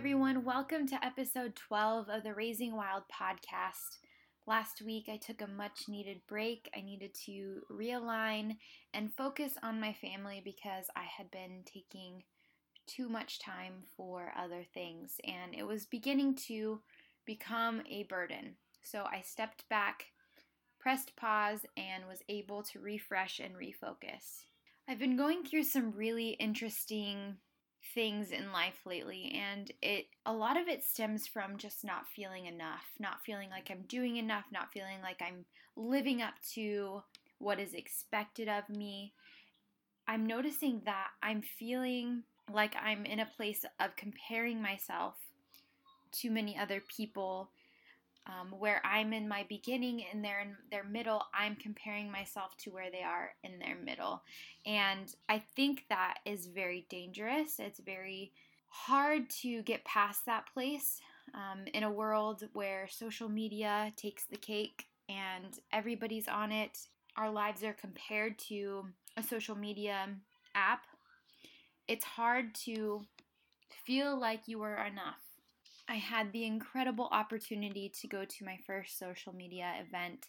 Everyone, welcome to episode 12 of the Raising Wild podcast. Last week I took a much needed break. I needed to realign and focus on my family because I had been taking too much time for other things and it was beginning to become a burden. So I stepped back, pressed pause, and was able to refresh and refocus. I've been going through some really interesting things in life lately and it a lot of it stems from just not feeling enough, not feeling like I'm doing enough, not feeling like I'm living up to what is expected of me. I'm noticing that I'm feeling like I'm in a place of comparing myself to many other people um, where I'm in my beginning and they're in their middle, I'm comparing myself to where they are in their middle. And I think that is very dangerous. It's very hard to get past that place um, in a world where social media takes the cake and everybody's on it. Our lives are compared to a social media app. It's hard to feel like you are enough I had the incredible opportunity to go to my first social media event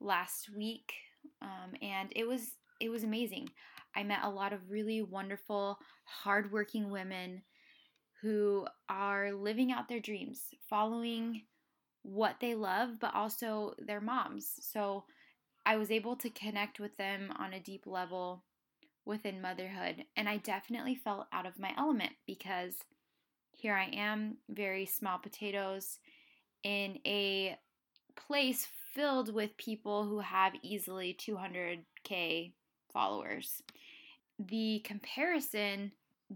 last week, um, and it was it was amazing. I met a lot of really wonderful, hardworking women who are living out their dreams, following what they love, but also their moms. So I was able to connect with them on a deep level within motherhood, and I definitely felt out of my element because here I am, very small potatoes, in a place filled with people who have easily 200k followers. The comparison,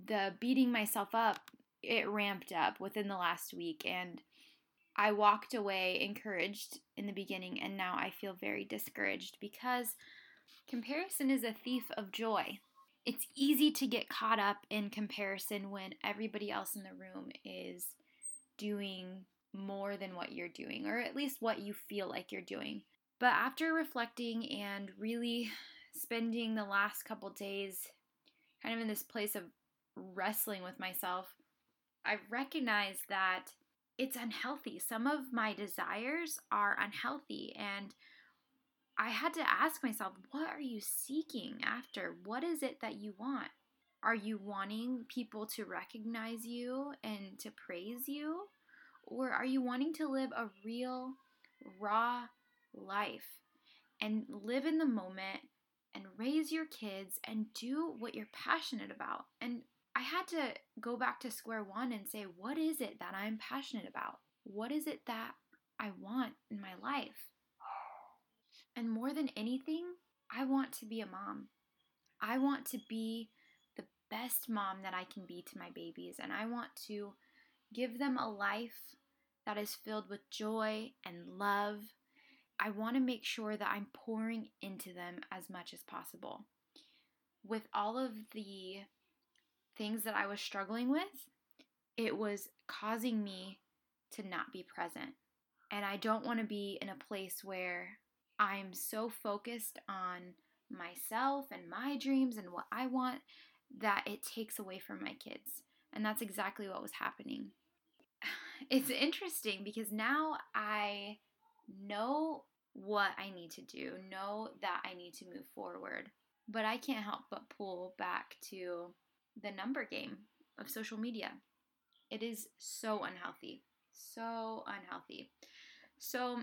the beating myself up, it ramped up within the last week and I walked away encouraged in the beginning and now I feel very discouraged because comparison is a thief of joy it's easy to get caught up in comparison when everybody else in the room is doing more than what you're doing, or at least what you feel like you're doing. But after reflecting and really spending the last couple days kind of in this place of wrestling with myself, I've recognized that it's unhealthy. Some of my desires are unhealthy, and I had to ask myself, what are you seeking after? What is it that you want? Are you wanting people to recognize you and to praise you? Or are you wanting to live a real, raw life and live in the moment and raise your kids and do what you're passionate about? And I had to go back to square one and say, what is it that I'm passionate about? What is it that I want in my life? And more than anything, I want to be a mom. I want to be the best mom that I can be to my babies, and I want to give them a life that is filled with joy and love. I want to make sure that I'm pouring into them as much as possible. With all of the things that I was struggling with, it was causing me to not be present. And I don't want to be in a place where I'm so focused on myself and my dreams and what I want that it takes away from my kids. And that's exactly what was happening. It's interesting because now I know what I need to do, know that I need to move forward. But I can't help but pull back to the number game of social media. It is so unhealthy. So unhealthy. So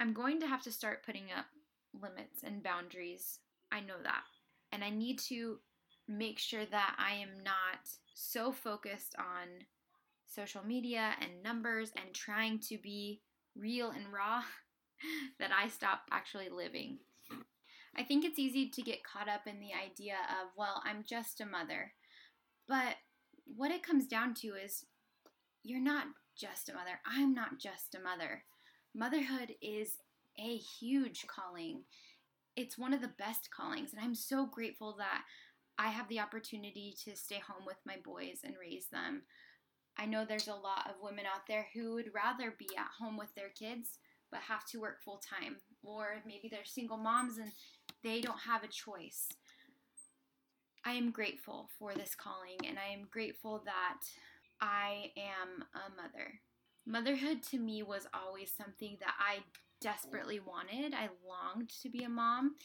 I'm going to have to start putting up limits and boundaries. I know that. And I need to make sure that I am not so focused on social media and numbers and trying to be real and raw that I stop actually living. I think it's easy to get caught up in the idea of, well, I'm just a mother. But what it comes down to is you're not just a mother. I'm not just a mother motherhood is a huge calling. It's one of the best callings, and I'm so grateful that I have the opportunity to stay home with my boys and raise them. I know there's a lot of women out there who would rather be at home with their kids but have to work full time, or maybe they're single moms and they don't have a choice. I am grateful for this calling, and I am grateful that I am a mother. Motherhood to me was always something that I desperately wanted. I longed to be a mom.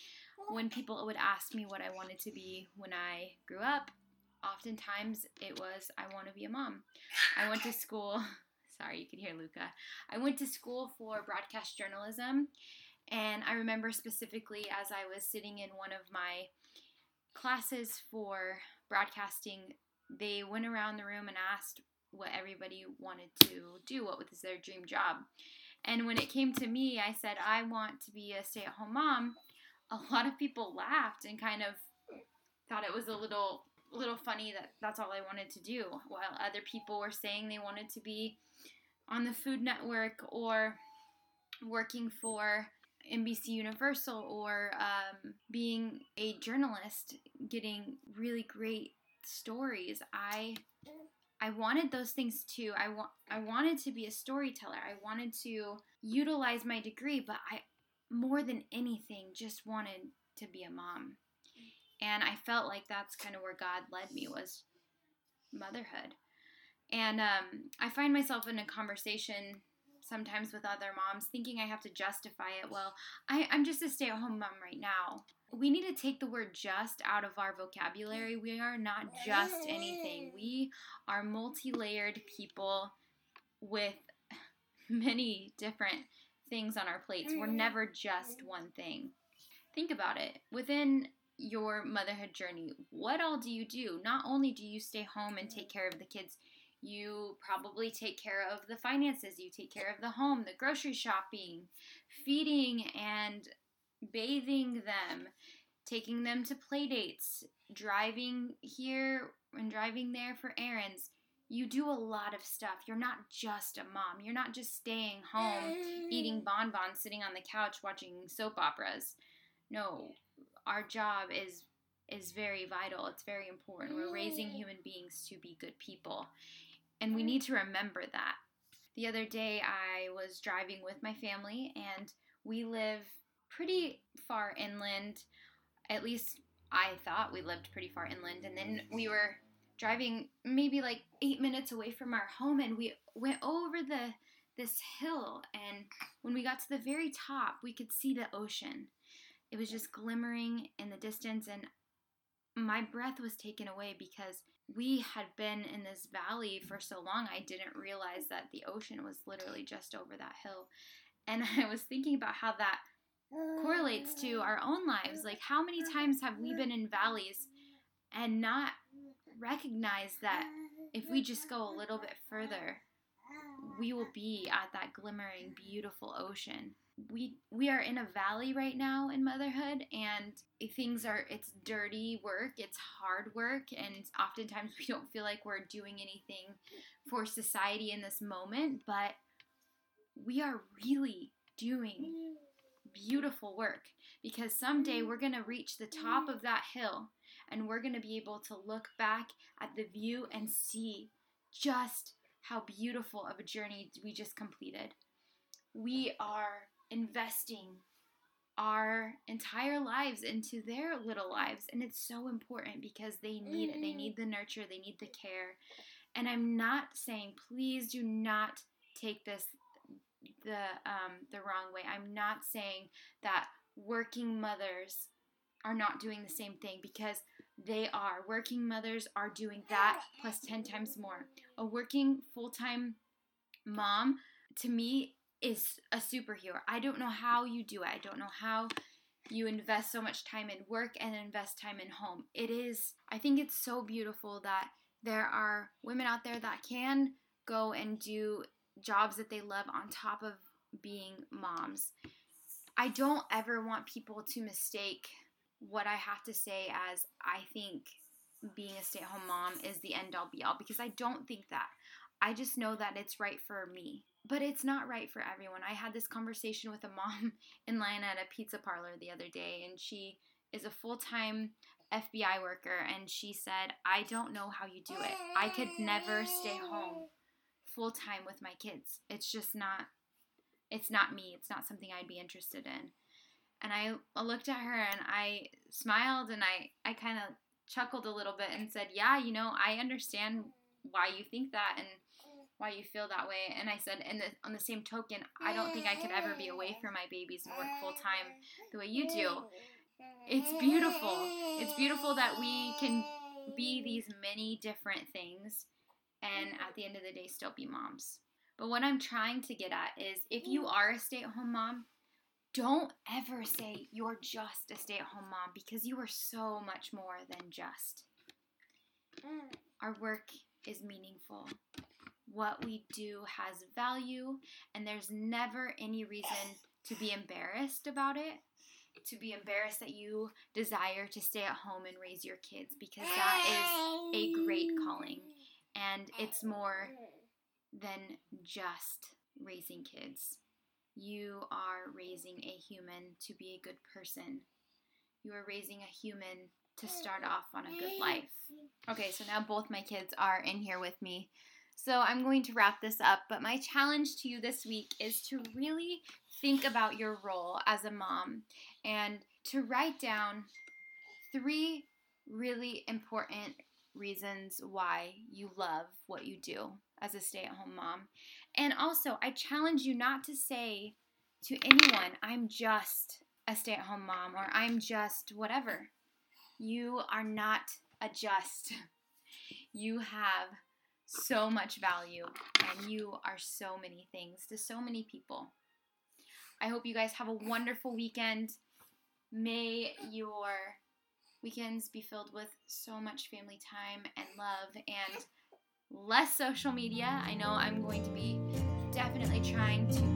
When people would ask me what I wanted to be when I grew up, oftentimes it was, I want to be a mom. I went to school, sorry, you can hear Luca. I went to school for broadcast journalism, and I remember specifically as I was sitting in one of my classes for broadcasting, they went around the room and asked what everybody wanted to do, what was their dream job. And when it came to me, I said, I want to be a stay at home mom. A lot of people laughed and kind of thought it was a little little funny that that's all I wanted to do, while other people were saying they wanted to be on the Food Network or working for NBC Universal or um, being a journalist, getting really great stories. I I wanted those things too. I want I wanted to be a storyteller. I wanted to utilize my degree, but I more than anything just wanted to be a mom. And I felt like that's kind of where God led me was motherhood. And um, I find myself in a conversation sometimes with other moms thinking I have to justify it. Well, I, I'm just a stay at home mom right now. We need to take the word just out of our vocabulary. We are not just anything, we are multi layered people with many different things on our plates. We're mm-hmm. never just mm-hmm. one thing. Think about it. Within your motherhood journey, what all do you do? Not only do you stay home and take mm-hmm. care of the kids, you probably take care of the finances, you take care of the home, the grocery shopping, feeding and bathing them, taking them to play dates, driving here and driving there for errands. You do a lot of stuff. You're not just a mom. You're not just staying home, mm. eating bonbons, sitting on the couch watching soap operas. No, our job is is very vital. It's very important. We're raising mm. human beings to be good people. And we mm. need to remember that. The other day I was driving with my family and we live pretty far inland. At least I thought we lived pretty far inland and then we were driving maybe like 8 minutes away from our home and we went over the this hill and when we got to the very top we could see the ocean it was just glimmering in the distance, and my breath was taken away because we had been in this valley for so long, I didn't realize that the ocean was literally just over that hill. And I was thinking about how that correlates to our own lives. Like, how many times have we been in valleys and not recognized that if we just go a little bit further, we will be at that glimmering, beautiful ocean we we are in a valley right now in motherhood and things are it's dirty work it's hard work and oftentimes we don't feel like we're doing anything for society in this moment but we are really doing beautiful work because someday we're going to reach the top of that hill and we're going to be able to look back at the view and see just how beautiful of a journey we just completed. We are investing our entire lives into their little lives and it's so important because they need it. They mm-hmm. need the nurture. They need the care. And i'm not saying please do not take this the um, the wrong way i'm not saying that working mothers are not doing the same thing because they are working mothers are doing that plus 10 times more a working full-time mom to me is a superhero. I don't know how you do it. I don't know how you invest so much time in work and invest time in home. It is, I think it's so beautiful that there are women out there that can go and do jobs that they love on top of being moms. I don't ever want people to mistake what I have to say as I think being a stay at home mom is the end all be all because I don't think that. I just know that it's right for me but it's not right for everyone. I had this conversation with a mom in line at a pizza parlor the other day, and she is a full time FBI worker, and she said, I don't know how you do it. I could never stay home full time with my kids. It's just not, it's not me. It's not something I'd be interested in. And I looked at her and I smiled and I, I kind of chuckled a little bit and said, Yeah, you know, I understand why you think that and why you feel that way. And I said, and on the same token, I don't think I could ever be away from my babies and work full time the way you do. It's beautiful. It's beautiful that we can be these many different things and mm-hmm. at the end of the day still be moms. But what I'm trying to get at is if you mm. are a stay at home mom, don't ever say you're just a stay at home mom because you are so much more than just. Mm. Our work is meaningful. What we do has value, and there's never any reason to be embarrassed about it. To be embarrassed that you desire to stay at home and raise your kids because that is a great calling. And it's more than just raising kids. You are raising a human to be a good person. You are raising a human to start off on a good life. Okay, so now both my kids are in here with me. So I'm going to wrap this up, but my challenge to you this week is to really think about your role as a mom and to write down three really important reasons why you love what you do as a stay at home mom. And also, I challenge you not to say to anyone, I'm just a stay at home mom or I'm just whatever. You are not a just. You have so much value and you are so many things to so many people. I hope you guys have a wonderful weekend. May your weekends be filled with so much family time and love and less social media. I know I'm going to be definitely trying to